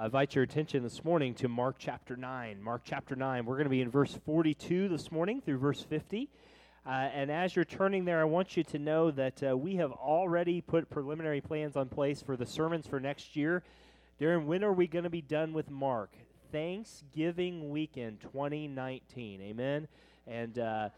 I invite your attention this morning to Mark chapter 9. Mark chapter 9. We're going to be in verse 42 this morning through verse 50. Uh, and as you're turning there, I want you to know that uh, we have already put preliminary plans on place for the sermons for next year. Darren, when are we going to be done with Mark? Thanksgiving weekend 2019. Amen. And uh,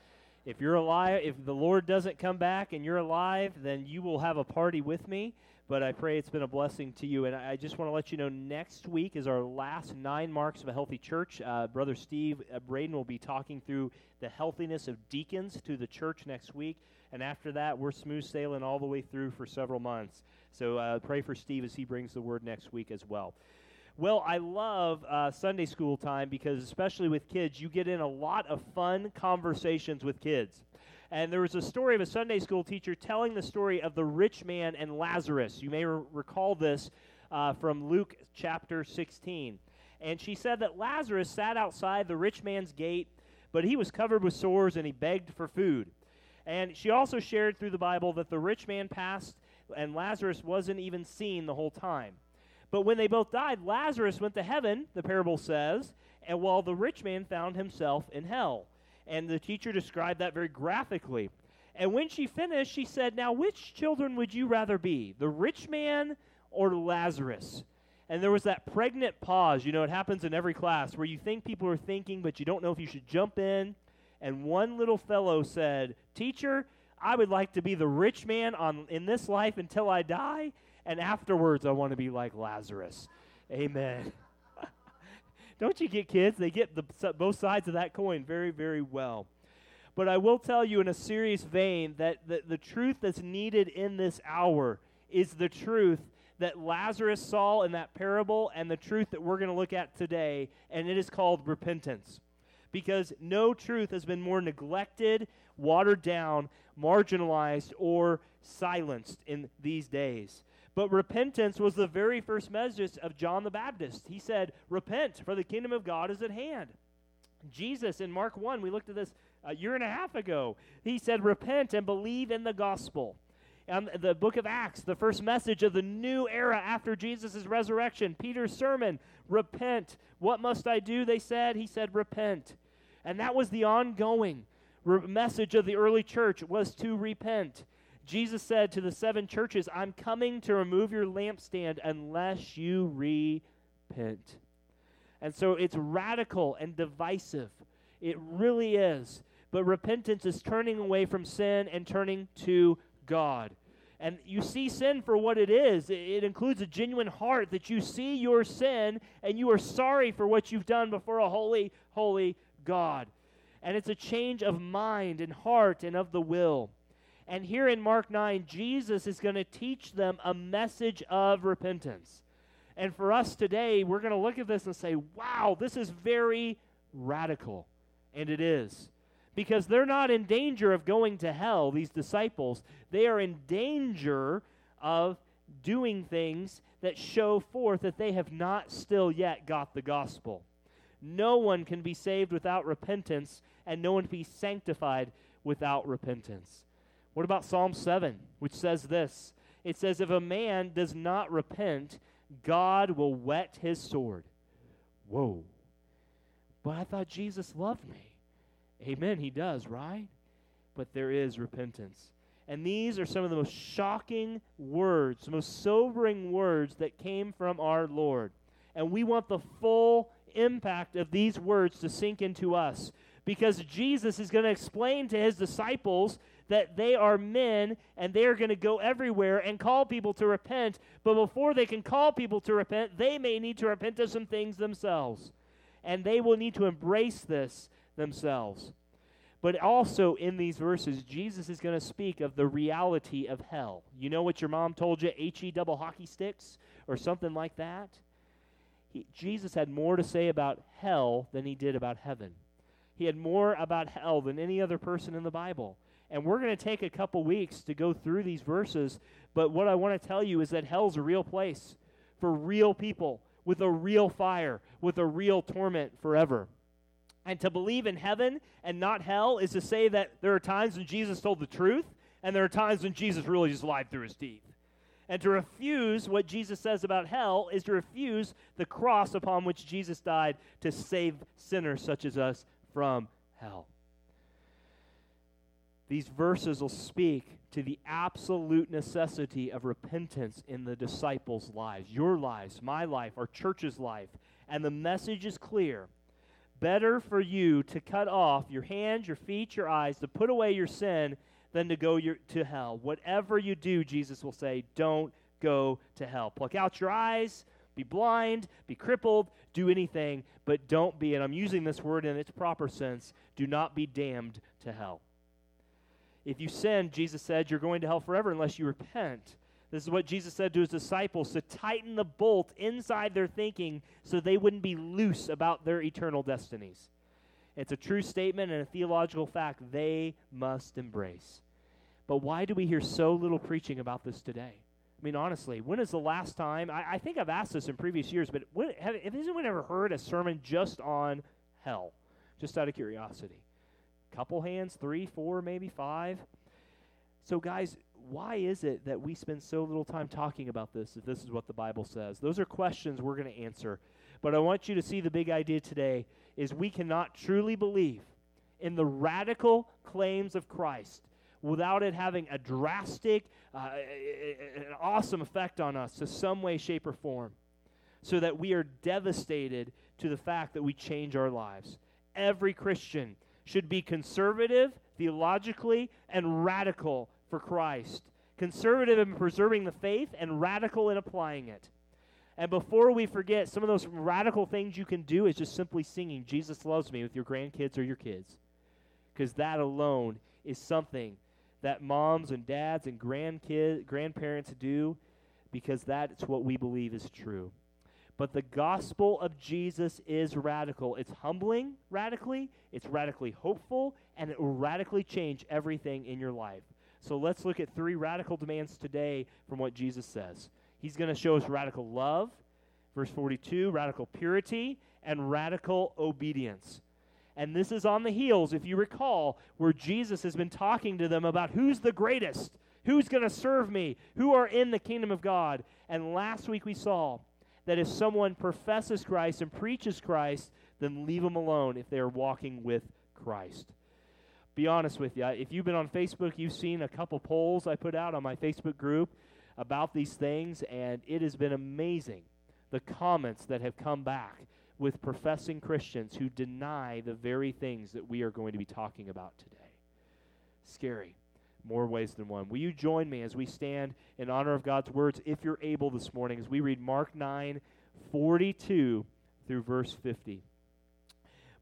if you're alive, if the Lord doesn't come back and you're alive, then you will have a party with me but I pray it's been a blessing to you. And I just want to let you know next week is our last nine marks of a healthy church. Uh, Brother Steve uh, Braden will be talking through the healthiness of deacons to the church next week. And after that, we're smooth sailing all the way through for several months. So uh, pray for Steve as he brings the word next week as well. Well, I love uh, Sunday school time because, especially with kids, you get in a lot of fun conversations with kids. And there was a story of a Sunday school teacher telling the story of the rich man and Lazarus. You may re- recall this uh, from Luke chapter 16. And she said that Lazarus sat outside the rich man's gate, but he was covered with sores and he begged for food. And she also shared through the Bible that the rich man passed and Lazarus wasn't even seen the whole time. But when they both died, Lazarus went to heaven, the parable says, and while the rich man found himself in hell. And the teacher described that very graphically. And when she finished, she said, Now, which children would you rather be, the rich man or Lazarus? And there was that pregnant pause. You know, it happens in every class where you think people are thinking, but you don't know if you should jump in. And one little fellow said, Teacher, I would like to be the rich man on, in this life until I die. And afterwards, I want to be like Lazarus. Amen. Don't you get kids? They get the, both sides of that coin very, very well. But I will tell you in a serious vein that the, the truth that's needed in this hour is the truth that Lazarus saw in that parable and the truth that we're going to look at today, and it is called repentance. Because no truth has been more neglected, watered down, marginalized, or silenced in these days. But repentance was the very first message of John the Baptist. He said, Repent, for the kingdom of God is at hand. Jesus in Mark 1, we looked at this a year and a half ago. He said, Repent and believe in the gospel. And the book of Acts, the first message of the new era after Jesus' resurrection, Peter's sermon, Repent. What must I do? They said. He said, Repent. And that was the ongoing message of the early church was to repent. Jesus said to the seven churches, I'm coming to remove your lampstand unless you repent. And so it's radical and divisive. It really is. But repentance is turning away from sin and turning to God. And you see sin for what it is. It includes a genuine heart that you see your sin and you are sorry for what you've done before a holy, holy God. And it's a change of mind and heart and of the will. And here in Mark 9, Jesus is going to teach them a message of repentance. And for us today, we're going to look at this and say, wow, this is very radical. And it is. Because they're not in danger of going to hell, these disciples. They are in danger of doing things that show forth that they have not still yet got the gospel. No one can be saved without repentance, and no one can be sanctified without repentance. What about Psalm 7, which says this? It says, If a man does not repent, God will whet his sword. Whoa. But I thought Jesus loved me. Amen, he does, right? But there is repentance. And these are some of the most shocking words, the most sobering words that came from our Lord. And we want the full impact of these words to sink into us because Jesus is going to explain to his disciples that they are men and they are going to go everywhere and call people to repent. But before they can call people to repent, they may need to repent of some things themselves. And they will need to embrace this themselves. But also in these verses, Jesus is going to speak of the reality of hell. You know what your mom told you, HE double hockey sticks or something like that? He, Jesus had more to say about hell than he did about heaven. He had more about hell than any other person in the Bible. And we're going to take a couple weeks to go through these verses. But what I want to tell you is that hell's a real place for real people with a real fire, with a real torment forever. And to believe in heaven and not hell is to say that there are times when Jesus told the truth, and there are times when Jesus really just lied through his teeth. And to refuse what Jesus says about hell is to refuse the cross upon which Jesus died to save sinners such as us from hell. These verses will speak to the absolute necessity of repentance in the disciples' lives, your lives, my life, our church's life. And the message is clear. Better for you to cut off your hands, your feet, your eyes, to put away your sin, than to go your, to hell. Whatever you do, Jesus will say, don't go to hell. Pluck out your eyes, be blind, be crippled, do anything, but don't be, and I'm using this word in its proper sense, do not be damned to hell. If you sin, Jesus said, you're going to hell forever unless you repent. This is what Jesus said to his disciples to tighten the bolt inside their thinking so they wouldn't be loose about their eternal destinies. It's a true statement and a theological fact they must embrace. But why do we hear so little preaching about this today? I mean, honestly, when is the last time? I, I think I've asked this in previous years, but when, have, have anyone ever heard a sermon just on hell? Just out of curiosity couple hands, three, four, maybe five. So, guys, why is it that we spend so little time talking about this if this is what the Bible says? Those are questions we're going to answer. But I want you to see the big idea today is we cannot truly believe in the radical claims of Christ without it having a drastic, uh, an awesome effect on us to some way, shape, or form. So that we are devastated to the fact that we change our lives. Every Christian should be conservative theologically and radical for Christ. Conservative in preserving the faith and radical in applying it. And before we forget, some of those radical things you can do is just simply singing Jesus Loves Me with your grandkids or your kids. because that alone is something that moms and dads and grandkids, grandparents do because that's what we believe is true. But the gospel of Jesus is radical. It's humbling radically, it's radically hopeful, and it will radically change everything in your life. So let's look at three radical demands today from what Jesus says. He's going to show us radical love, verse 42, radical purity, and radical obedience. And this is on the heels, if you recall, where Jesus has been talking to them about who's the greatest, who's going to serve me, who are in the kingdom of God. And last week we saw that if someone professes Christ and preaches Christ, then leave them alone if they are walking with Christ. Be honest with you. If you've been on Facebook, you've seen a couple polls I put out on my Facebook group about these things, and it has been amazing the comments that have come back with professing Christians who deny the very things that we are going to be talking about today. Scary. More ways than one. Will you join me as we stand in honor of God's words, if you're able this morning, as we read Mark 9 42 through verse 50?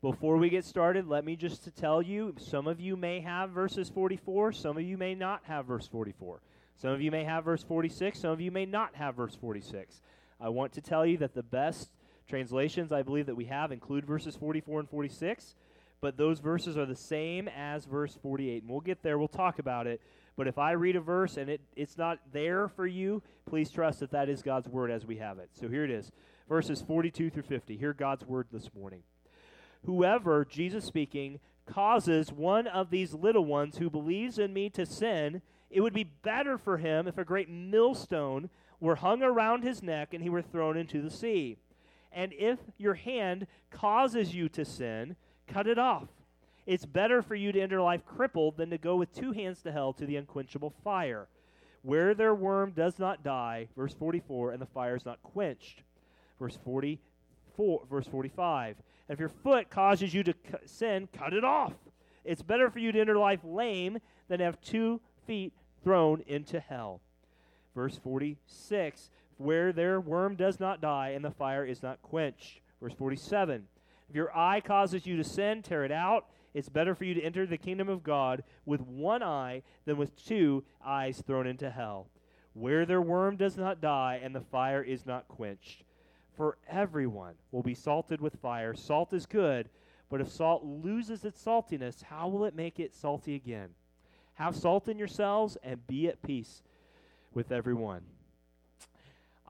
Before we get started, let me just to tell you some of you may have verses 44, some of you may not have verse 44. Some of you may have verse 46, some of you may not have verse 46. I want to tell you that the best translations I believe that we have include verses 44 and 46, but those verses are the same as verse 48. And we'll get there, we'll talk about it. But if I read a verse and it, it's not there for you, please trust that that is God's word as we have it. So here it is verses 42 through 50. Hear God's word this morning. Whoever, Jesus speaking, causes one of these little ones who believes in me to sin, it would be better for him if a great millstone were hung around his neck and he were thrown into the sea. And if your hand causes you to sin, cut it off. It's better for you to enter life crippled than to go with two hands to hell to the unquenchable fire, where their worm does not die, verse 44, and the fire is not quenched. Verse 44, verse 45. And if your foot causes you to sin, cut it off. It's better for you to enter life lame than have two feet thrown into hell. Verse 46 Where their worm does not die and the fire is not quenched. Verse 47 If your eye causes you to sin, tear it out. It's better for you to enter the kingdom of God with one eye than with two eyes thrown into hell, where their worm does not die and the fire is not quenched. For everyone will be salted with fire. Salt is good, but if salt loses its saltiness, how will it make it salty again? Have salt in yourselves and be at peace with everyone.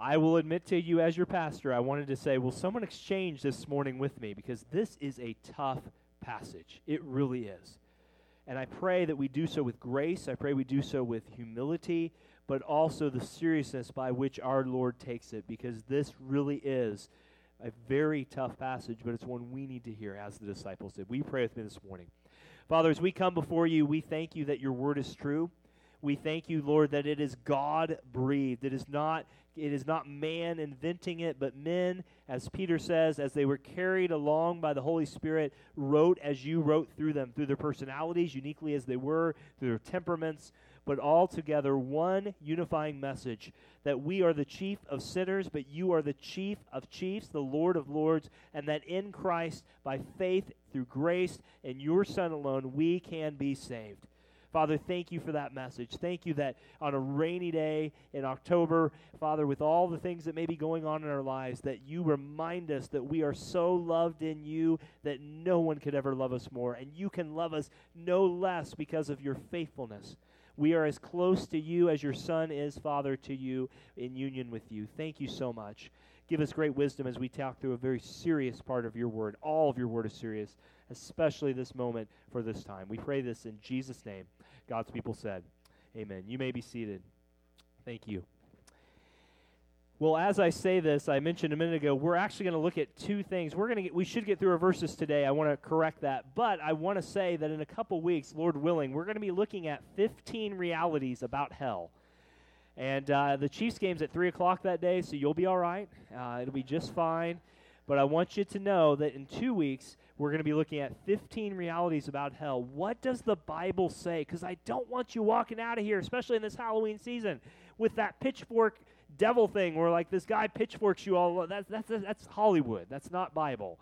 I will admit to you, as your pastor, I wanted to say, will someone exchange this morning with me? Because this is a tough passage. It really is. And I pray that we do so with grace. I pray we do so with humility, but also the seriousness by which our Lord takes it, because this really is a very tough passage, but it's one we need to hear as the disciples did. We pray with me this morning. Father, as we come before you, we thank you that your word is true. We thank you, Lord, that it is God breathed. It is not it is not man inventing it, but men, as Peter says, as they were carried along by the Holy Spirit, wrote as you wrote through them, through their personalities, uniquely as they were, through their temperaments, but all together one unifying message that we are the chief of sinners, but you are the chief of chiefs, the Lord of lords, and that in Christ, by faith, through grace, and your Son alone, we can be saved. Father, thank you for that message. Thank you that on a rainy day in October, Father, with all the things that may be going on in our lives, that you remind us that we are so loved in you that no one could ever love us more. And you can love us no less because of your faithfulness. We are as close to you as your Son is, Father, to you in union with you. Thank you so much. Give us great wisdom as we talk through a very serious part of your word. All of your word is serious, especially this moment for this time. We pray this in Jesus' name. God's people said, Amen. You may be seated. Thank you. Well, as I say this, I mentioned a minute ago, we're actually going to look at two things. We're going to get, we should get through our verses today. I want to correct that, but I want to say that in a couple weeks, Lord willing, we're going to be looking at 15 realities about hell. And uh, the Chiefs game's at three o'clock that day, so you'll be all right. Uh, it'll be just fine. But I want you to know that in two weeks, we're going to be looking at 15 realities about hell. What does the Bible say? Because I don't want you walking out of here, especially in this Halloween season, with that pitchfork devil thing where like this guy pitchforks you all. That's, that's, that's Hollywood. That's not Bible.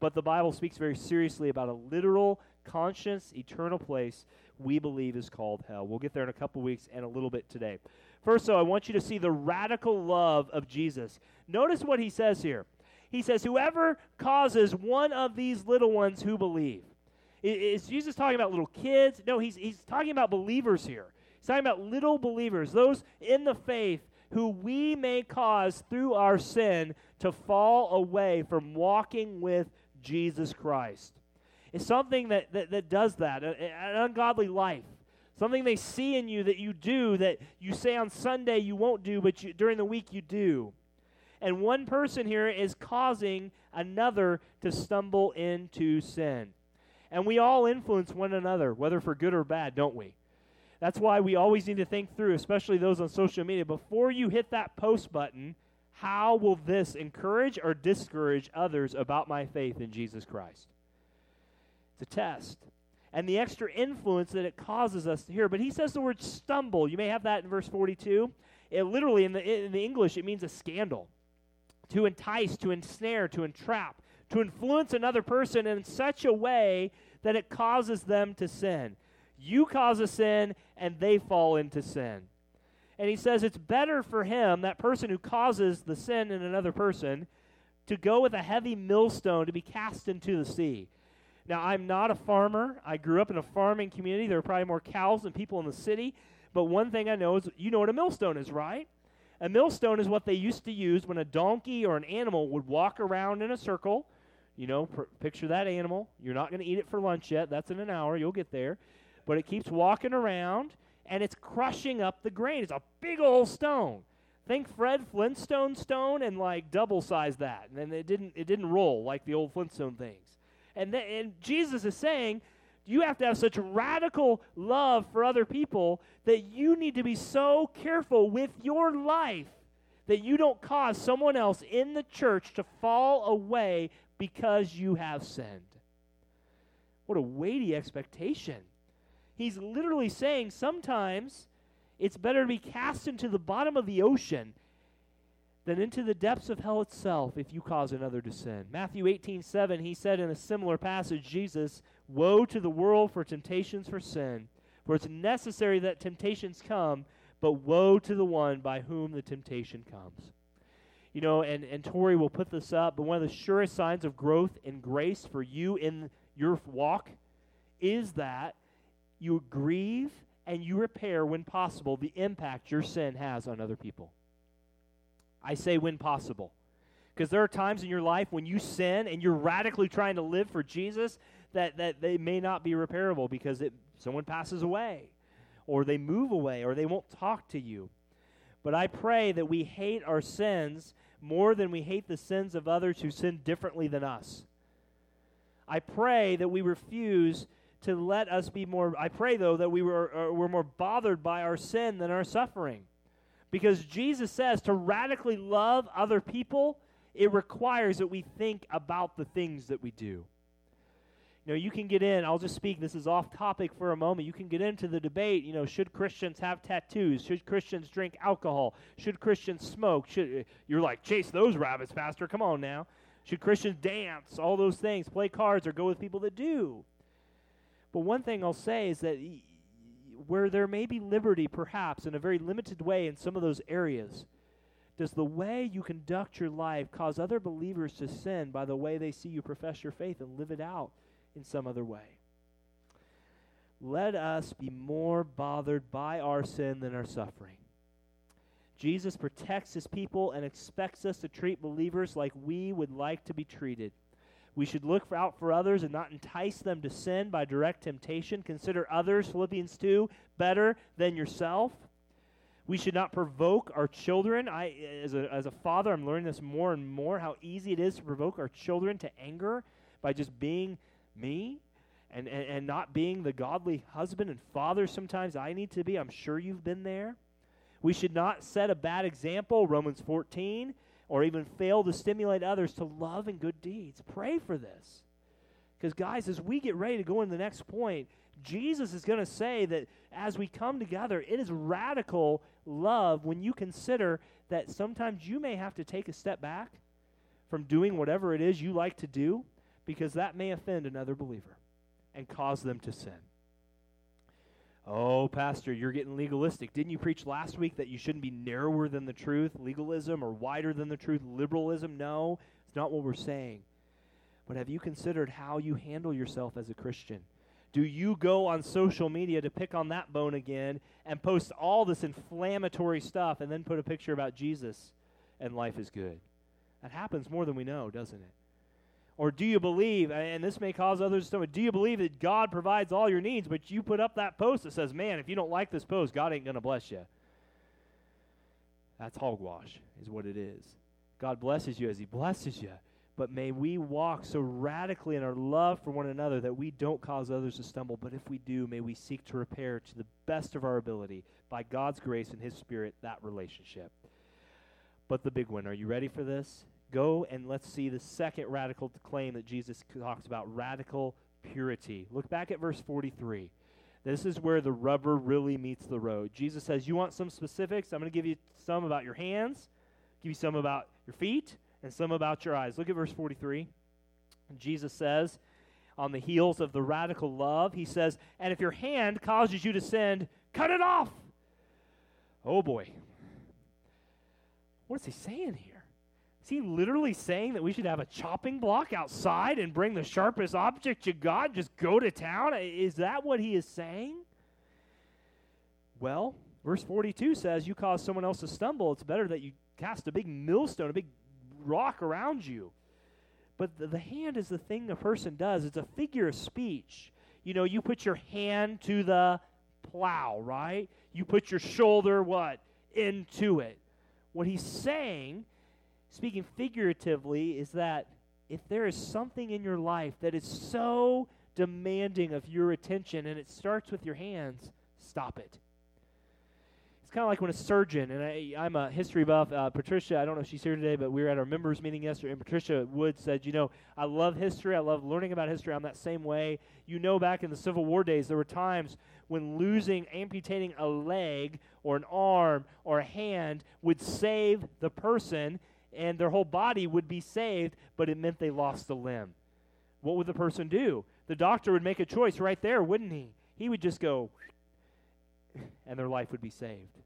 But the Bible speaks very seriously about a literal conscious, eternal place we believe is called hell. We'll get there in a couple weeks and a little bit today. First, though, I want you to see the radical love of Jesus. Notice what he says here. He says, Whoever causes one of these little ones who believe. Is Jesus talking about little kids? No, he's, he's talking about believers here. He's talking about little believers, those in the faith who we may cause through our sin to fall away from walking with Jesus Christ. It's something that, that, that does that, an ungodly life. Something they see in you that you do that you say on Sunday you won't do, but you, during the week you do. And one person here is causing another to stumble into sin. And we all influence one another, whether for good or bad, don't we? That's why we always need to think through, especially those on social media, before you hit that post button, how will this encourage or discourage others about my faith in Jesus Christ? It's a test. And the extra influence that it causes us to hear. But he says the word stumble. You may have that in verse 42. It literally, in the, in the English, it means a scandal. To entice, to ensnare, to entrap, to influence another person in such a way that it causes them to sin. You cause a sin, and they fall into sin. And he says it's better for him, that person who causes the sin in another person, to go with a heavy millstone to be cast into the sea. Now, I'm not a farmer. I grew up in a farming community. There are probably more cows than people in the city. But one thing I know is you know what a millstone is, right? A millstone is what they used to use when a donkey or an animal would walk around in a circle. You know, pr- picture that animal. You're not going to eat it for lunch yet. That's in an hour. You'll get there. But it keeps walking around and it's crushing up the grain. It's a big old stone. Think Fred Flintstone stone and like double size that. And then it didn't it didn't roll like the old Flintstone things. And, th- and Jesus is saying, you have to have such radical love for other people that you need to be so careful with your life that you don't cause someone else in the church to fall away because you have sinned. What a weighty expectation. He's literally saying sometimes it's better to be cast into the bottom of the ocean than into the depths of hell itself if you cause another to sin. Matthew 18 7, he said in a similar passage, Jesus, Woe to the world for temptations for sin, for it's necessary that temptations come, but woe to the one by whom the temptation comes. You know, and, and Tori will put this up, but one of the surest signs of growth in grace for you in your walk is that you grieve and you repair, when possible, the impact your sin has on other people. I say when possible. Because there are times in your life when you sin and you're radically trying to live for Jesus that, that they may not be repairable because it, someone passes away or they move away or they won't talk to you. But I pray that we hate our sins more than we hate the sins of others who sin differently than us. I pray that we refuse to let us be more. I pray, though, that we were, uh, we're more bothered by our sin than our suffering. Because Jesus says to radically love other people, it requires that we think about the things that we do. You know, you can get in, I'll just speak, this is off topic for a moment. You can get into the debate, you know, should Christians have tattoos? Should Christians drink alcohol? Should Christians smoke? Should You're like, chase those rabbits, Pastor, come on now. Should Christians dance? All those things, play cards, or go with people that do. But one thing I'll say is that where there may be liberty, perhaps, in a very limited way in some of those areas, does the way you conduct your life cause other believers to sin by the way they see you profess your faith and live it out in some other way? Let us be more bothered by our sin than our suffering. Jesus protects his people and expects us to treat believers like we would like to be treated. We should look out for others and not entice them to sin by direct temptation. Consider others, Philippians 2, better than yourself. We should not provoke our children. I, as a, as a father, I'm learning this more and more how easy it is to provoke our children to anger by just being me and, and, and not being the godly husband and father sometimes I need to be. I'm sure you've been there. We should not set a bad example, Romans 14 or even fail to stimulate others to love and good deeds. Pray for this. Because, guys, as we get ready to go into the next point, Jesus is going to say that as we come together, it is radical love when you consider that sometimes you may have to take a step back from doing whatever it is you like to do because that may offend another believer. and cause them to sin. Oh, Pastor, you're getting legalistic. Didn't you preach last week that you shouldn't be narrower than the truth, legalism, or wider than the truth, liberalism? No, it's not what we're saying. But have you considered how you handle yourself as a Christian? Do you go on social media to pick on that bone again and post all this inflammatory stuff and then put a picture about Jesus and life is good? That happens more than we know, doesn't it? Or do you believe, and this may cause others to do you believe that God provides all your needs, but you put up that post that says, man, if you don't like this post, God ain't going to bless you? That's hogwash, is what it is. God blesses you as He blesses you. But may we walk so radically in our love for one another that we don't cause others to stumble. But if we do, may we seek to repair to the best of our ability, by God's grace and His Spirit, that relationship. But the big one, are you ready for this? Go and let's see the second radical claim that Jesus talks about radical purity. Look back at verse 43. This is where the rubber really meets the road. Jesus says, You want some specifics? I'm going to give you some about your hands, give you some about your feet, and some about your eyes. Look at verse 43. Jesus says, on the heels of the radical love, he says, And if your hand causes you to sin, cut it off. Oh boy. What is he saying here? He literally saying that we should have a chopping block outside and bring the sharpest object you got, just go to town? Is that what he is saying? Well, verse 42 says, You cause someone else to stumble. It's better that you cast a big millstone, a big rock around you. But the, the hand is the thing a person does, it's a figure of speech. You know, you put your hand to the plow, right? You put your shoulder, what? Into it. What he's saying speaking figuratively, is that if there is something in your life that is so demanding of your attention and it starts with your hands, stop it. It's kind of like when a surgeon, and I, am a history buff. Uh, Patricia, I don't know if she's here today, but we were at our members meeting yesterday, and Patricia Wood said, You know, I love history. I love learning about history. I'm that same way. You know, back in the Civil War days, there were times when losing, amputating a leg or an arm or a hand would save the person and their whole body would be saved, but it meant they lost a limb. What would the person do? The doctor would make a choice right there, wouldn't he? He would just go, and their life would be saved.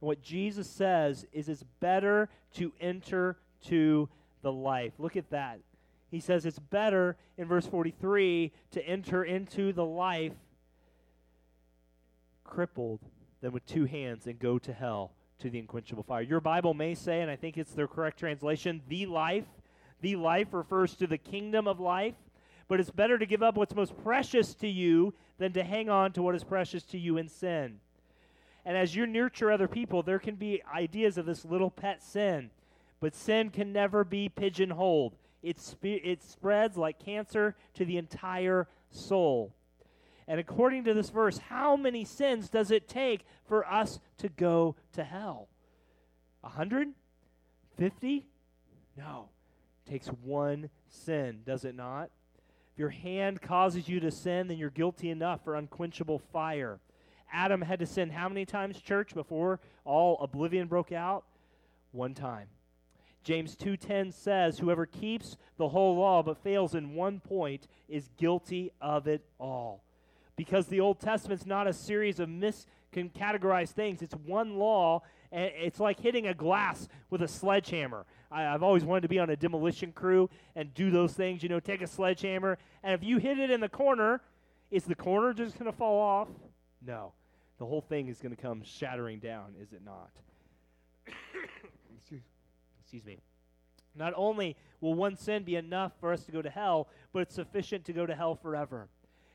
And what Jesus says is it's better to enter to the life. Look at that. He says it's better in verse 43 to enter into the life crippled than with two hands and go to hell to the unquenchable fire. Your Bible may say, and I think it's the correct translation, the life. The life refers to the kingdom of life, but it's better to give up what's most precious to you than to hang on to what is precious to you in sin. And as you nurture other people, there can be ideas of this little pet sin, but sin can never be pigeonholed. It, spe- it spreads like cancer to the entire soul. And according to this verse, how many sins does it take for us to go to hell? A hundred? Fifty? No. It takes one sin, does it not? If your hand causes you to sin, then you're guilty enough for unquenchable fire. Adam had to sin how many times, church, before all oblivion broke out? One time. James 2:10 says, "Whoever keeps the whole law but fails in one point is guilty of it all." Because the Old Testament's not a series of miscategorized things. It's one law, and it's like hitting a glass with a sledgehammer. I, have always wanted to be on a demolition crew and do those things. You know, take a sledgehammer, and if you hit it in the corner, is the corner just going to fall off? No. The whole thing is going to come shattering down, is it not? Excuse me. Not only will one sin be enough for us to go to hell, but it's sufficient to go to hell forever.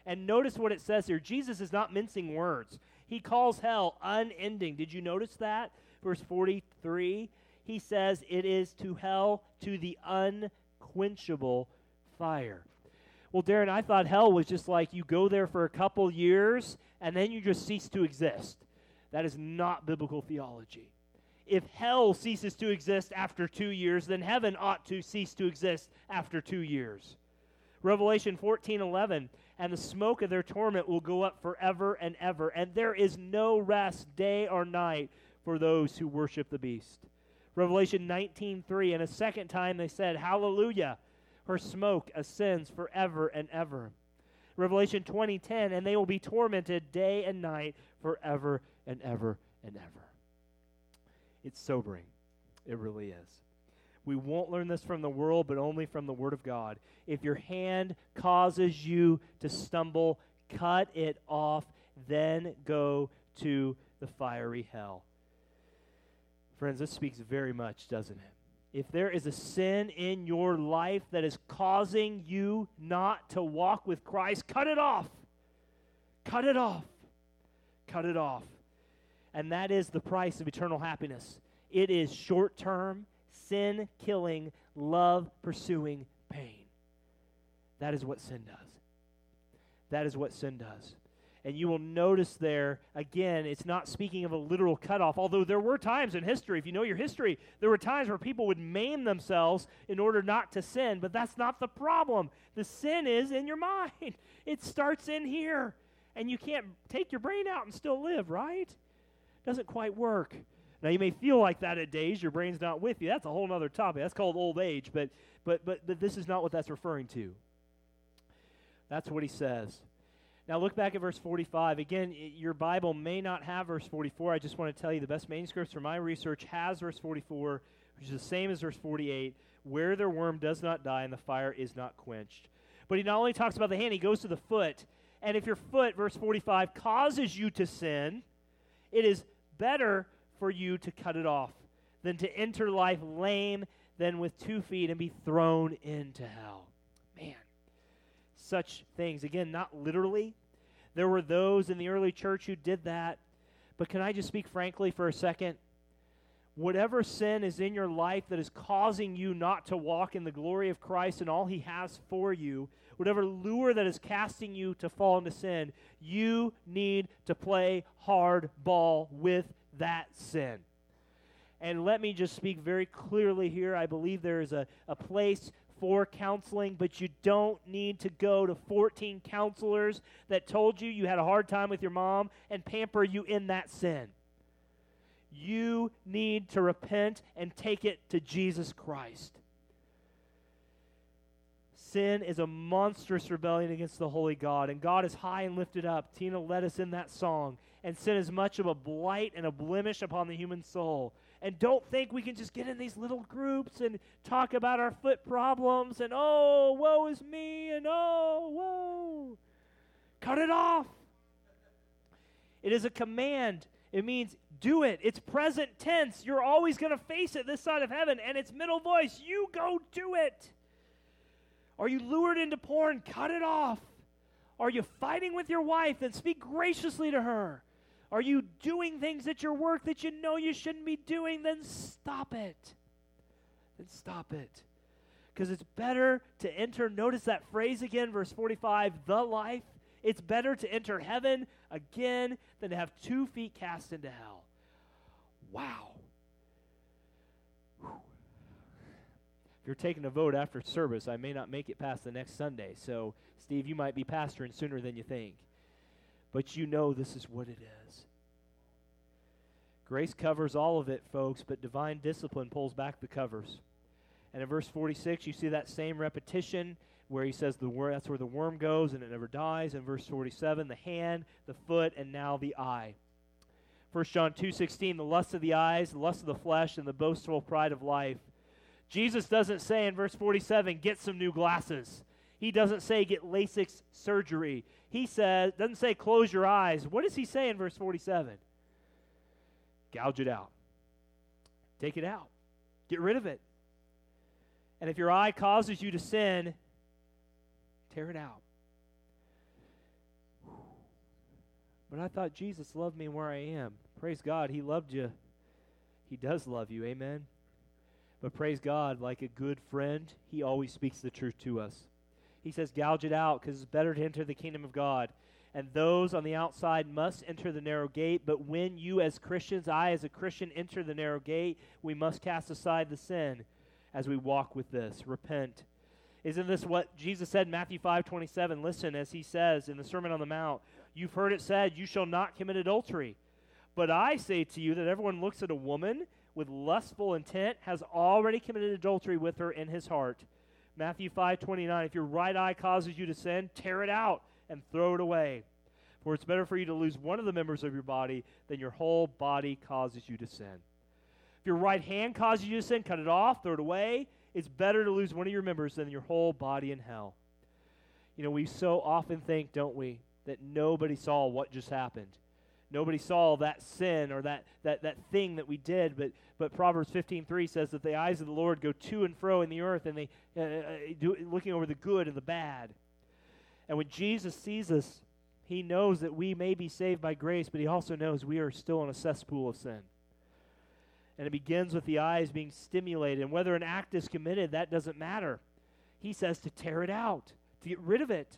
And notice what it says here. Jesus is not mincing words. He calls hell unending. Did you notice that? Verse 43, he says it is to hell to the unquenchable fire. Well, Darren, I thought hell was just like you go there for a couple years and then you just cease to exist. That is not biblical theology. If hell ceases to exist after two years, then heaven ought to cease to exist after two years. Revelation 14 11 and the smoke of their torment will go up forever and ever, and there is no rest day or night for those who worship the beast. Revelation 19:3 and a second time they said, "Hallelujah! Her smoke ascends forever and ever." Revelation 20:10, and they will be tormented day and night forever and ever and ever. It's sobering. It really is. We won't learn this from the world, but only from the Word of God. If your hand causes you to stumble, cut it off, then go to the fiery hell. Friends, this speaks very much, doesn't it? If there is a sin in your life that is causing you not to walk with Christ, cut it off. Cut it off. Cut it off. And that is the price of eternal happiness. It is short term, sin killing, love pursuing pain. That is what sin does. That is what sin does. And you will notice there, again, it's not speaking of a literal cutoff, although there were times in history, if you know your history, there were times where people would maim themselves in order not to sin, but that's not the problem. The sin is in your mind, it starts in here. And you can't take your brain out and still live, right? Doesn't quite work. Now you may feel like that at days, your brain's not with you. That's a whole other topic. That's called old age, but but but but this is not what that's referring to. That's what he says. Now look back at verse 45. Again, your Bible may not have verse 44. I just want to tell you the best manuscripts from my research has verse 44, which is the same as verse 48, where their worm does not die and the fire is not quenched. But he not only talks about the hand, he goes to the foot. And if your foot, verse 45, causes you to sin, it is better for you to cut it off than to enter life lame, than with two feet and be thrown into hell. Man, such things. Again, not literally. There were those in the early church who did that. But can I just speak frankly for a second? Whatever sin is in your life that is causing you not to walk in the glory of Christ and all He has for you, whatever lure that is casting you to fall into sin, you need to play hard ball with that sin. And let me just speak very clearly here. I believe there is a, a place for counseling, but you don't need to go to 14 counselors that told you you had a hard time with your mom and pamper you in that sin. You need to repent and take it to Jesus Christ. Sin is a monstrous rebellion against the holy God, and God is high and lifted up. Tina led us in that song. And sin is much of a blight and a blemish upon the human soul. And don't think we can just get in these little groups and talk about our foot problems and, oh, woe is me, and oh, whoa. Cut it off. It is a command. It means do it. It's present tense. You're always going to face it this side of heaven, and it's middle voice. You go do it. Are you lured into porn? Cut it off. Are you fighting with your wife? Then speak graciously to her. Are you doing things at your work that you know you shouldn't be doing? Then stop it. Then stop it. Because it's better to enter, notice that phrase again, verse 45, the life. It's better to enter heaven again than to have two feet cast into hell. Wow. If you're taking a vote after service, I may not make it past the next Sunday. So, Steve, you might be pastoring sooner than you think. But you know this is what it is. Grace covers all of it, folks, but divine discipline pulls back the covers. And in verse 46, you see that same repetition where he says the wor- that's where the worm goes and it never dies. In verse 47, the hand, the foot, and now the eye. 1 John 2:16, the lust of the eyes, the lust of the flesh, and the boastful pride of life Jesus doesn't say in verse 47, get some new glasses. He doesn't say get LASIK surgery. He says, doesn't say close your eyes. What does he say in verse 47? Gouge it out. Take it out. Get rid of it. And if your eye causes you to sin, tear it out. But I thought Jesus loved me where I am. Praise God, He loved you. He does love you. Amen. But praise God, like a good friend, He always speaks the truth to us. He says, gouge it out because it's better to enter the kingdom of God. And those on the outside must enter the narrow gate. But when you, as Christians, I, as a Christian, enter the narrow gate, we must cast aside the sin as we walk with this. Repent. Isn't this what Jesus said in Matthew 5 27? Listen, as he says in the Sermon on the Mount, You've heard it said, You shall not commit adultery. But I say to you that everyone looks at a woman with lustful intent has already committed adultery with her in his heart. Matthew 5:29 If your right eye causes you to sin, tear it out and throw it away. For it's better for you to lose one of the members of your body than your whole body causes you to sin. If your right hand causes you to sin, cut it off, throw it away. It's better to lose one of your members than your whole body in hell. You know, we so often think, don't we, that nobody saw what just happened. Nobody saw that sin or that, that, that thing that we did, but, but Proverbs 15.3 says that the eyes of the Lord go to and fro in the earth, and they uh, uh, do, looking over the good and the bad. And when Jesus sees us, he knows that we may be saved by grace, but he also knows we are still in a cesspool of sin. And it begins with the eyes being stimulated. And whether an act is committed, that doesn't matter. He says to tear it out, to get rid of it.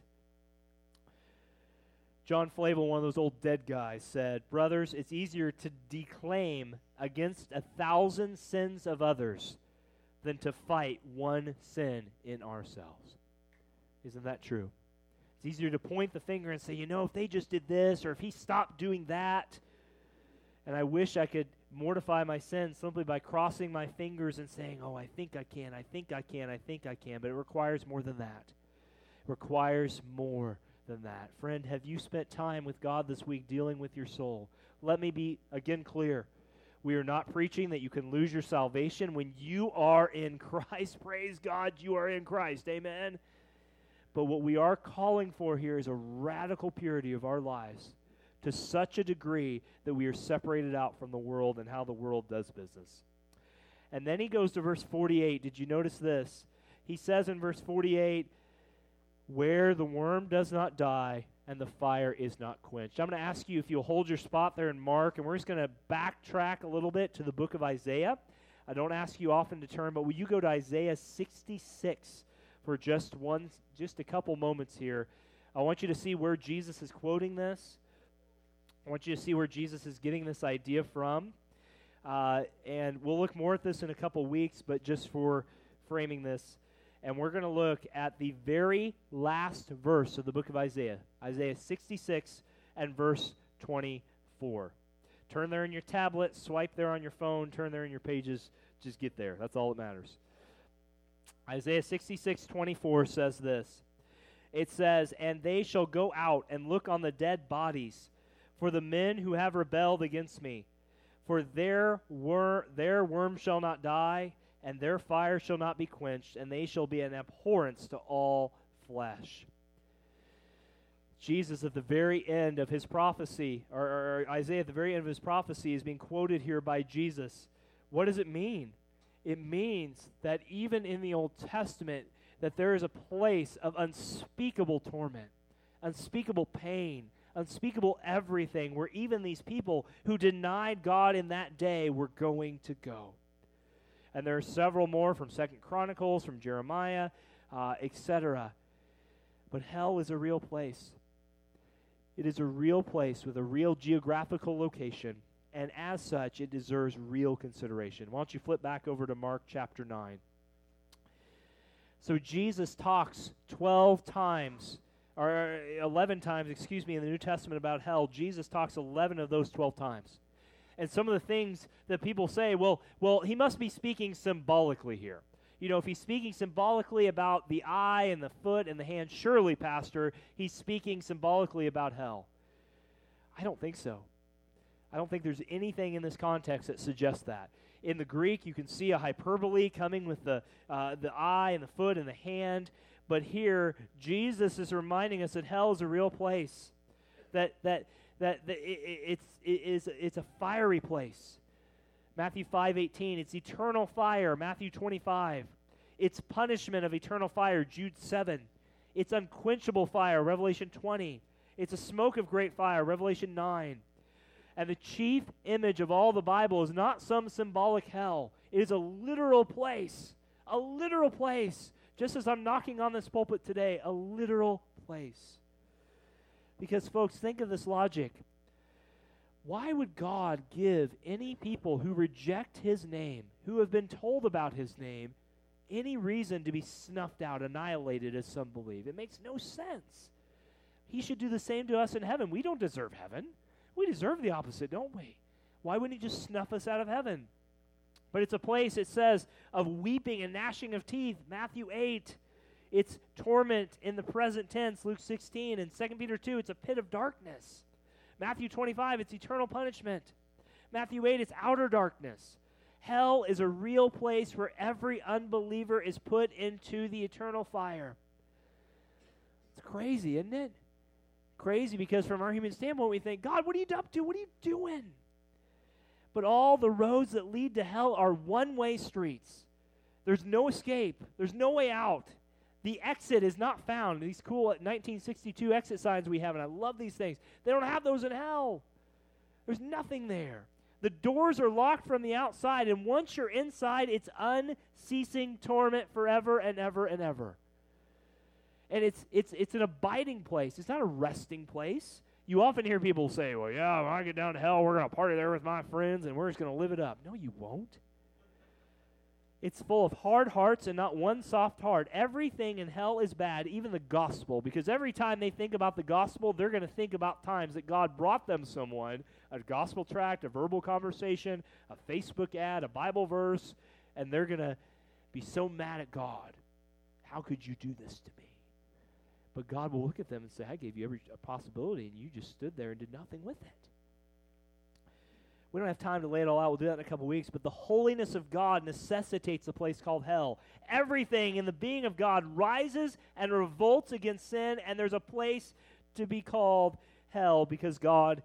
John Flavel, one of those old dead guys, said, Brothers, it's easier to declaim against a thousand sins of others than to fight one sin in ourselves. Isn't that true? It's easier to point the finger and say, you know, if they just did this or if he stopped doing that. And I wish I could mortify my sin simply by crossing my fingers and saying, oh, I think I can, I think I can, I think I can. But it requires more than that. It requires more than that. Friend, have you spent time with God this week dealing with your soul? Let me be again clear. We are not preaching that you can lose your salvation when you are in Christ. Praise God, you are in Christ. Amen. But what we are calling for here is a radical purity of our lives to such a degree that we are separated out from the world and how the world does business. And then he goes to verse 48. Did you notice this? He says in verse 48, where the worm does not die and the fire is not quenched. I'm going to ask you if you'll hold your spot there in Mark, and we're just going to backtrack a little bit to the book of Isaiah. I don't ask you often to turn, but will you go to Isaiah 66 for just one, just a couple moments here? I want you to see where Jesus is quoting this. I want you to see where Jesus is getting this idea from. Uh, and we'll look more at this in a couple weeks, but just for framing this, and we're going to look at the very last verse of the book of Isaiah, Isaiah 66 and verse 24. Turn there in your tablet, swipe there on your phone, turn there in your pages, just get there. That's all that matters. Isaiah 66 24 says this It says, And they shall go out and look on the dead bodies for the men who have rebelled against me. For their, wor- their worm shall not die, and their fire shall not be quenched, and they shall be an abhorrence to all flesh. Jesus, at the very end of his prophecy, or, or, Isaiah at the very end of his prophecy, is being quoted here by Jesus. What does it mean? It means that even in the Old Testament, that there is a place of unspeakable torment, unspeakable pain, unspeakable everything, where even these people who denied God in that day were going to go and there are several more from Second Chronicles, from Jeremiah, uh, etc. But hell is a real place. It is a real place with a real geographical location, and as such, it deserves real consideration. Why don't you flip back over to Mark chapter 9? So Jesus talks 12 times, or 11 times, excuse me, in the New Testament about hell. Jesus talks 11 of those 12 times and some of the things that people say, well, well, he must be speaking symbolically here. You know, if he's speaking symbolically about the eye and the foot and the hand, surely, Pastor, he's speaking symbolically about hell. I don't think so. I don't think there's anything in this context that suggests that. In the Greek, you can see a hyperbole coming with the, uh, the eye and the foot and the hand. But here, Jesus is reminding us that hell is a real place. That, that that, it, it's, it is, it's a fiery place. Matthew 5:18, it's eternal fire. Matthew 25, it's punishment of eternal fire. Jude 7, it's unquenchable fire. Revelation 20, it's a smoke of great fire. Revelation 9. And the chief image of all the Bible is not some symbolic hell. It is a literal place. A literal place. Just as I'm knocking on this pulpit today, a literal place. Because, folks, think of this logic. Why would God give any people who reject his name, who have been told about his name, any reason to be snuffed out, annihilated, as some believe? It makes no sense. He should do the same to us in heaven. We don't deserve heaven. We deserve the opposite, don't we? Why wouldn't he just snuff us out of heaven? But it's a place, it says, of weeping and gnashing of teeth. Matthew 8. It's torment in the present tense, Luke 16, and 2 Peter 2, it's a pit of darkness. Matthew 25, it's eternal punishment. Matthew 8, it's outer darkness. Hell is a real place where every unbeliever is put into the eternal fire. It's crazy, isn't it? Crazy because from our human standpoint, we think, God, what are you up to? What are you doing? But all the roads that lead to hell are one way streets. There's no escape, there's no way out. The exit is not found. These cool 1962 exit signs we have, and I love these things. They don't have those in hell. There's nothing there. The doors are locked from the outside, and once you're inside, it's unceasing torment forever and ever and ever. And it's it's it's an abiding place. It's not a resting place. You often hear people say, "Well, yeah, when I get down to hell, we're going to party there with my friends, and we're just going to live it up." No, you won't. It's full of hard hearts and not one soft heart. Everything in hell is bad, even the gospel, because every time they think about the gospel, they're going to think about times that God brought them someone a gospel tract, a verbal conversation, a Facebook ad, a Bible verse, and they're going to be so mad at God. How could you do this to me? But God will look at them and say, I gave you every possibility, and you just stood there and did nothing with it. We don't have time to lay it all out. We'll do that in a couple weeks. But the holiness of God necessitates a place called hell. Everything in the being of God rises and revolts against sin, and there's a place to be called hell because God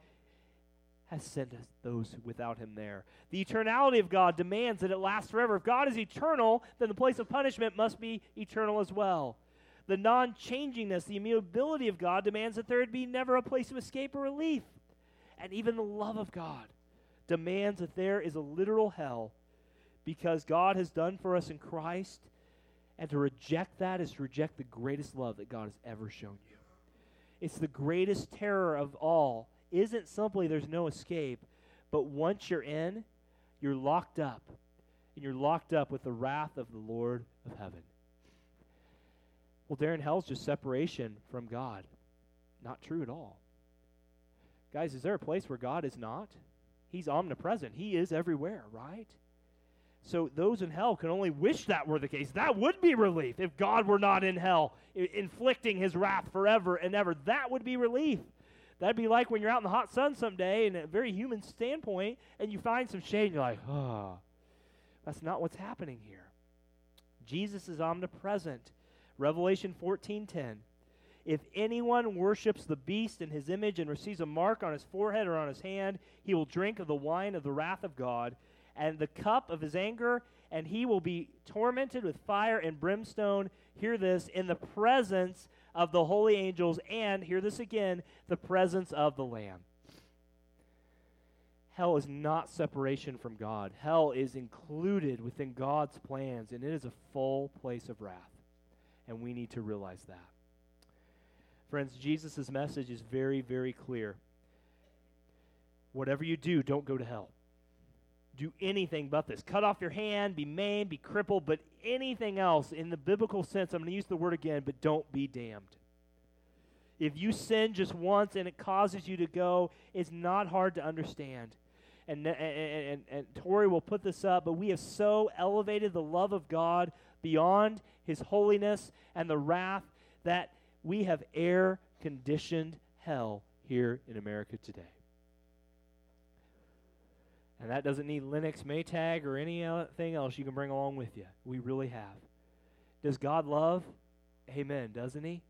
has sent us those without him there. The eternality of God demands that it lasts forever. If God is eternal, then the place of punishment must be eternal as well. The non changingness, the immutability of God demands that there would be never a place of escape or relief. And even the love of God demands that there is a literal hell because God has done for us in Christ. And to reject that is to reject the greatest love that God has ever shown you. It's the greatest terror of all. Isn't simply there's no escape, but once you're in, you're locked up. And you're locked up with the wrath of the Lord of heaven. Well, Darren, hell's just separation from God. Not true at all. Guys, is there a place where God is not? He's omnipresent. He is everywhere, right? So those in hell can only wish that were the case. That would be relief if God were not in hell, inflicting his wrath forever and ever. That would be relief. That'd be like when you're out in the hot sun someday, in a very human standpoint, and you find some shade, and you're like, oh, that's not what's happening here. Jesus is omnipresent. Revelation 14:10 if anyone worships the beast in his image and receives a mark on his forehead or on his hand, he will drink of the wine of the wrath of God and the cup of his anger, and he will be tormented with fire and brimstone. Hear this in the presence of the holy angels, and hear this again the presence of the Lamb. Hell is not separation from God. Hell is included within God's plans, and it is a full place of wrath. And we need to realize that. Friends, Jesus' message is very, very clear. Whatever you do, don't go to hell. Do anything but this. Cut off your hand, be maimed, be crippled, but anything else, in the biblical sense, I'm going to use the word again, but don't be damned. If you sin just once and it causes you to go, it's not hard to understand. And, and, and, and Tori will put this up, but we have so elevated the love of God beyond his holiness and the wrath that we have air conditioned hell here in America today. And that doesn't need Lennox, Maytag, or anything else you can bring along with you. We really have. Does God love? Amen, doesn't He?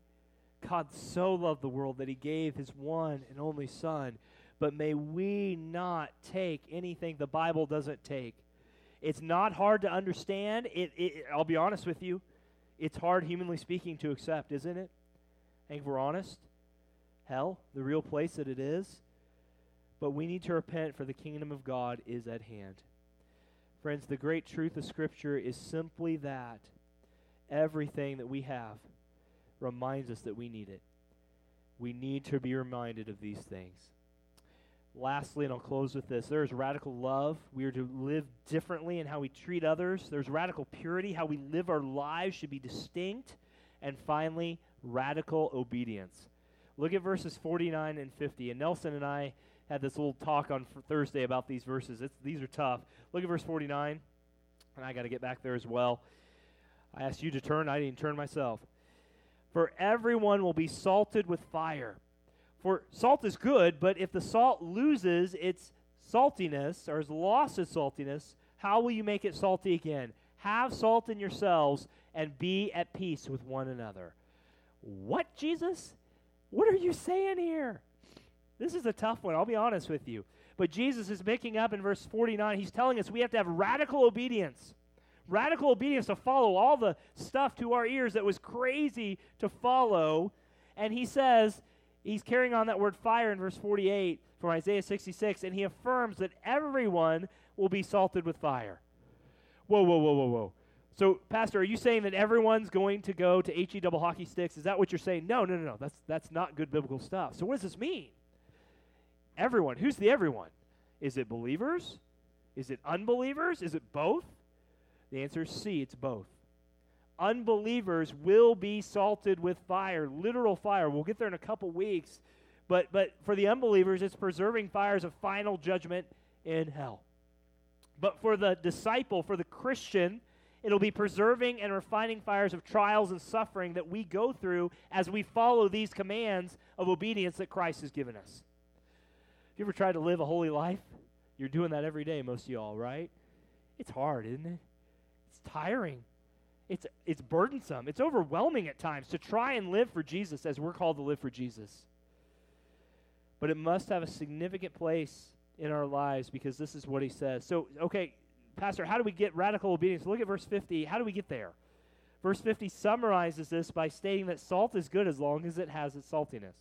God so loved the world that He gave His one and only Son. But may we not take anything the Bible doesn't take. It's not hard to understand. It, it, I'll be honest with you. It's hard, humanly speaking, to accept, isn't it? I think we're honest. Hell, the real place that it is. But we need to repent, for the kingdom of God is at hand. Friends, the great truth of Scripture is simply that everything that we have reminds us that we need it. We need to be reminded of these things. Lastly, and I'll close with this there is radical love. We are to live differently in how we treat others. There's radical purity. How we live our lives should be distinct. And finally, radical obedience. Look at verses 49 and 50. And Nelson and I had this little talk on Thursday about these verses. It's, these are tough. Look at verse 49. And I got to get back there as well. I asked you to turn, I didn't turn myself. For everyone will be salted with fire. For salt is good, but if the salt loses its saltiness or has lost its saltiness, how will you make it salty again? Have salt in yourselves and be at peace with one another. What, Jesus? What are you saying here? This is a tough one, I'll be honest with you. But Jesus is making up in verse 49. He's telling us we have to have radical obedience. Radical obedience to follow all the stuff to our ears that was crazy to follow. And he says, he's carrying on that word fire in verse 48 from Isaiah 66, and he affirms that everyone will be salted with fire. Whoa, whoa, whoa, whoa, whoa. So, Pastor, are you saying that everyone's going to go to HE double hockey sticks? Is that what you're saying? No, no, no, no. That's, that's not good biblical stuff. So, what does this mean? Everyone. Who's the everyone? Is it believers? Is it unbelievers? Is it both? The answer is C, it's both. Unbelievers will be salted with fire, literal fire. We'll get there in a couple weeks. But, but for the unbelievers, it's preserving fires of final judgment in hell. But for the disciple, for the Christian, it'll be preserving and refining fires of trials and suffering that we go through as we follow these commands of obedience that Christ has given us. You ever tried to live a holy life? You're doing that every day, most of y'all, right? It's hard, isn't it? It's tiring. It's, it's burdensome. It's overwhelming at times to try and live for Jesus as we're called to live for Jesus. But it must have a significant place in our lives because this is what he says. So, okay, Pastor, how do we get radical obedience? Look at verse 50. How do we get there? Verse 50 summarizes this by stating that salt is good as long as it has its saltiness.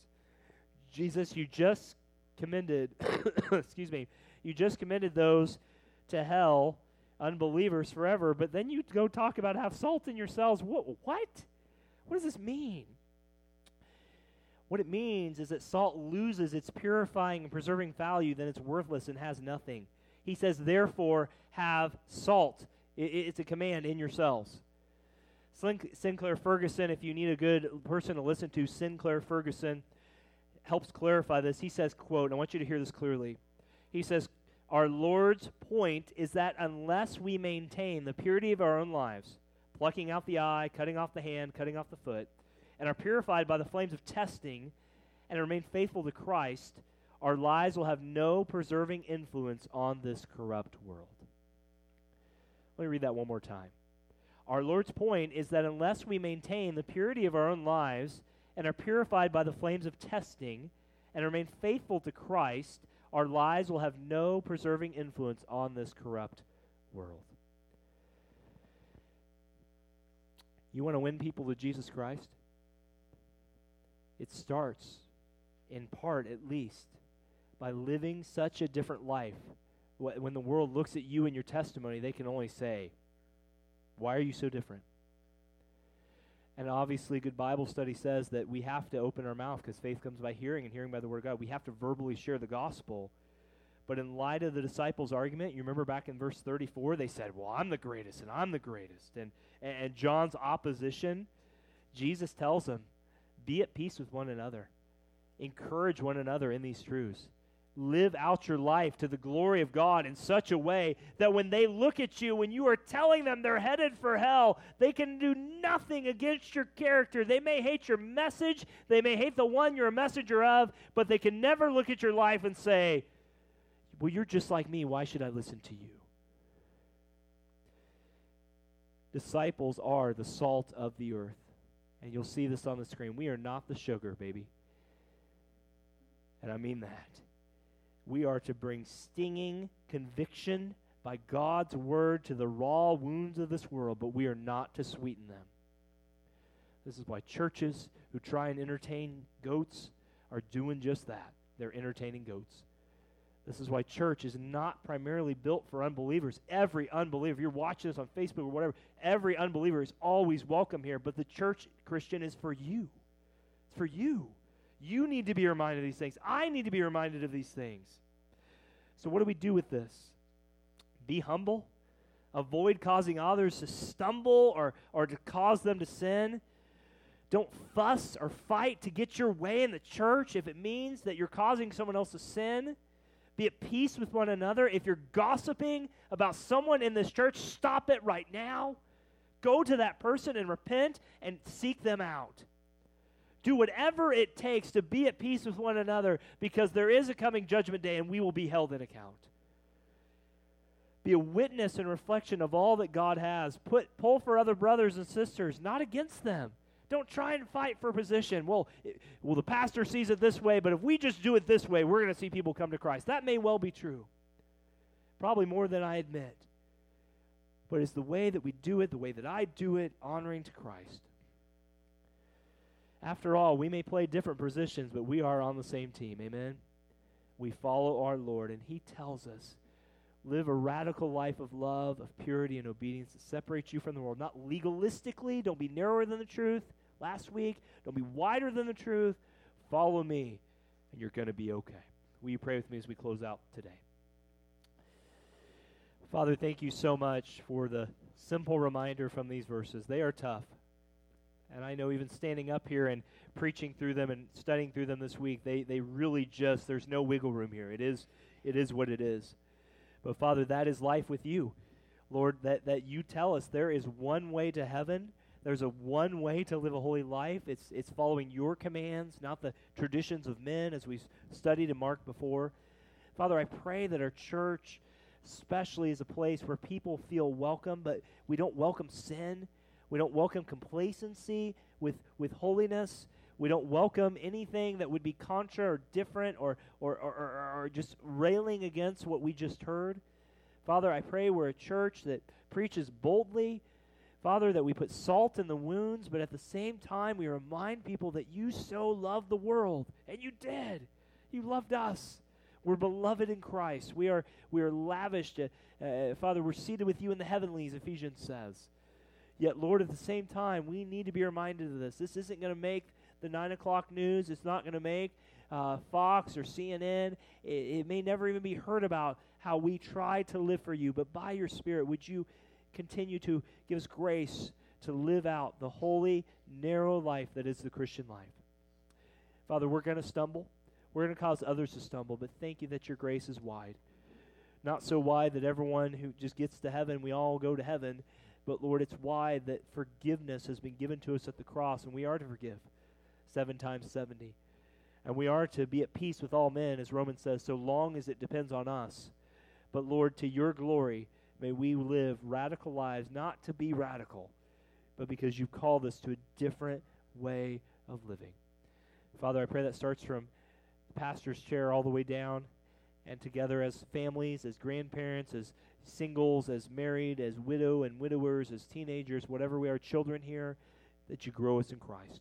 Jesus, you just commended, excuse me, you just commended those to hell, unbelievers forever, but then you go talk about have salt in yourselves. What? What? What does this mean? What it means is that salt loses its purifying and preserving value, then it's worthless and has nothing. He says, therefore, have salt. it's a command in yourselves. Sinclair Ferguson, if you need a good person to listen to, Sinclair Ferguson helps clarify this. He says, quote, I want you to hear this clearly. He says, Our Lord's point is that unless we maintain the purity of our own lives, plucking out the eye, cutting off the hand, cutting off the foot, and are purified by the flames of testing and remain faithful to Christ, our lives will have no preserving influence on this corrupt world. Let me read that one more time. Our Lord's point is that unless we maintain the purity of our own lives and are purified by the flames of testing and remain faithful to Christ, our lives will have no preserving influence on this corrupt world. You want to win people to Jesus Christ? It starts, in part at least, by living such a different life. When the world looks at you and your testimony, they can only say, Why are you so different? And obviously, good Bible study says that we have to open our mouth because faith comes by hearing and hearing by the Word of God. We have to verbally share the gospel. But in light of the disciples' argument, you remember back in verse 34, they said, Well, I'm the greatest and I'm the greatest. And, and John's opposition, Jesus tells them, be at peace with one another. Encourage one another in these truths. Live out your life to the glory of God in such a way that when they look at you, when you are telling them they're headed for hell, they can do nothing against your character. They may hate your message, they may hate the one you're a messenger of, but they can never look at your life and say, Well, you're just like me. Why should I listen to you? Disciples are the salt of the earth. And you'll see this on the screen. We are not the sugar, baby. And I mean that. We are to bring stinging conviction by God's word to the raw wounds of this world, but we are not to sweeten them. This is why churches who try and entertain goats are doing just that. They're entertaining goats. This is why church is not primarily built for unbelievers. Every unbeliever, you're watching this on Facebook or whatever, every unbeliever is always welcome here. But the church Christian is for you. It's for you. You need to be reminded of these things. I need to be reminded of these things. So, what do we do with this? Be humble. Avoid causing others to stumble or, or to cause them to sin. Don't fuss or fight to get your way in the church if it means that you're causing someone else to sin. Be at peace with one another. If you're gossiping about someone in this church, stop it right now. Go to that person and repent and seek them out. Do whatever it takes to be at peace with one another because there is a coming judgment day and we will be held in account. Be a witness and reflection of all that God has. Put pull for other brothers and sisters, not against them. Don't try and fight for position. Well, it, well, the pastor sees it this way, but if we just do it this way, we're going to see people come to Christ. That may well be true. Probably more than I admit. But it's the way that we do it, the way that I do it, honoring to Christ. After all, we may play different positions, but we are on the same team. Amen? We follow our Lord, and He tells us live a radical life of love, of purity, and obedience that separates you from the world. Not legalistically, don't be narrower than the truth, last week. Don't be wider than the truth. Follow me, and you're going to be okay. Will you pray with me as we close out today? Father, thank you so much for the simple reminder from these verses. They are tough. And I know even standing up here and preaching through them and studying through them this week, they, they really just, there's no wiggle room here. It is, it is what it is. But Father, that is life with you. Lord, that, that you tell us there is one way to heaven there's a one way to live a holy life. It's it's following your commands, not the traditions of men, as we studied and marked before. Father, I pray that our church, especially, is a place where people feel welcome, but we don't welcome sin. We don't welcome complacency with, with holiness. We don't welcome anything that would be contra or different or, or, or, or, or just railing against what we just heard. Father, I pray we're a church that preaches boldly, Father, that we put salt in the wounds, but at the same time, we remind people that you so loved the world, and you did. You loved us. We're beloved in Christ. We are, we are lavished. Uh, uh, Father, we're seated with you in the heavenlies, Ephesians says. Yet, Lord, at the same time, we need to be reminded of this. This isn't going to make the 9 o'clock news. It's not going to make uh, Fox or CNN. It, it may never even be heard about how we try to live for you. But by your Spirit, would you continue to give us grace to live out the holy, narrow life that is the Christian life. Father, we're going to stumble. We're going to cause others to stumble, but thank you that your grace is wide. Not so wide that everyone who just gets to heaven, we all go to heaven, but Lord, it's why that forgiveness has been given to us at the cross, and we are to forgive seven times 70. And we are to be at peace with all men, as Romans says, so long as it depends on us. But Lord, to your glory, May we live radical lives, not to be radical, but because you've called us to a different way of living. Father, I pray that starts from the pastor's chair all the way down, and together as families, as grandparents, as singles, as married, as widow and widowers, as teenagers, whatever we are, children here, that you grow us in Christ.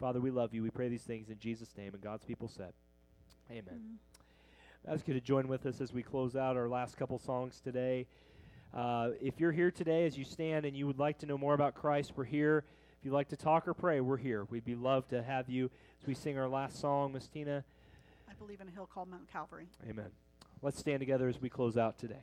Father, we love you. We pray these things in Jesus' name, and God's people said, Amen. Mm-hmm. I ask you to join with us as we close out our last couple songs today. Uh, if you're here today as you stand and you would like to know more about Christ, we're here. If you'd like to talk or pray, we're here. We'd be loved to have you as we sing our last song, Miss Tina. I believe in a hill called Mount Calvary. Amen. Let's stand together as we close out today.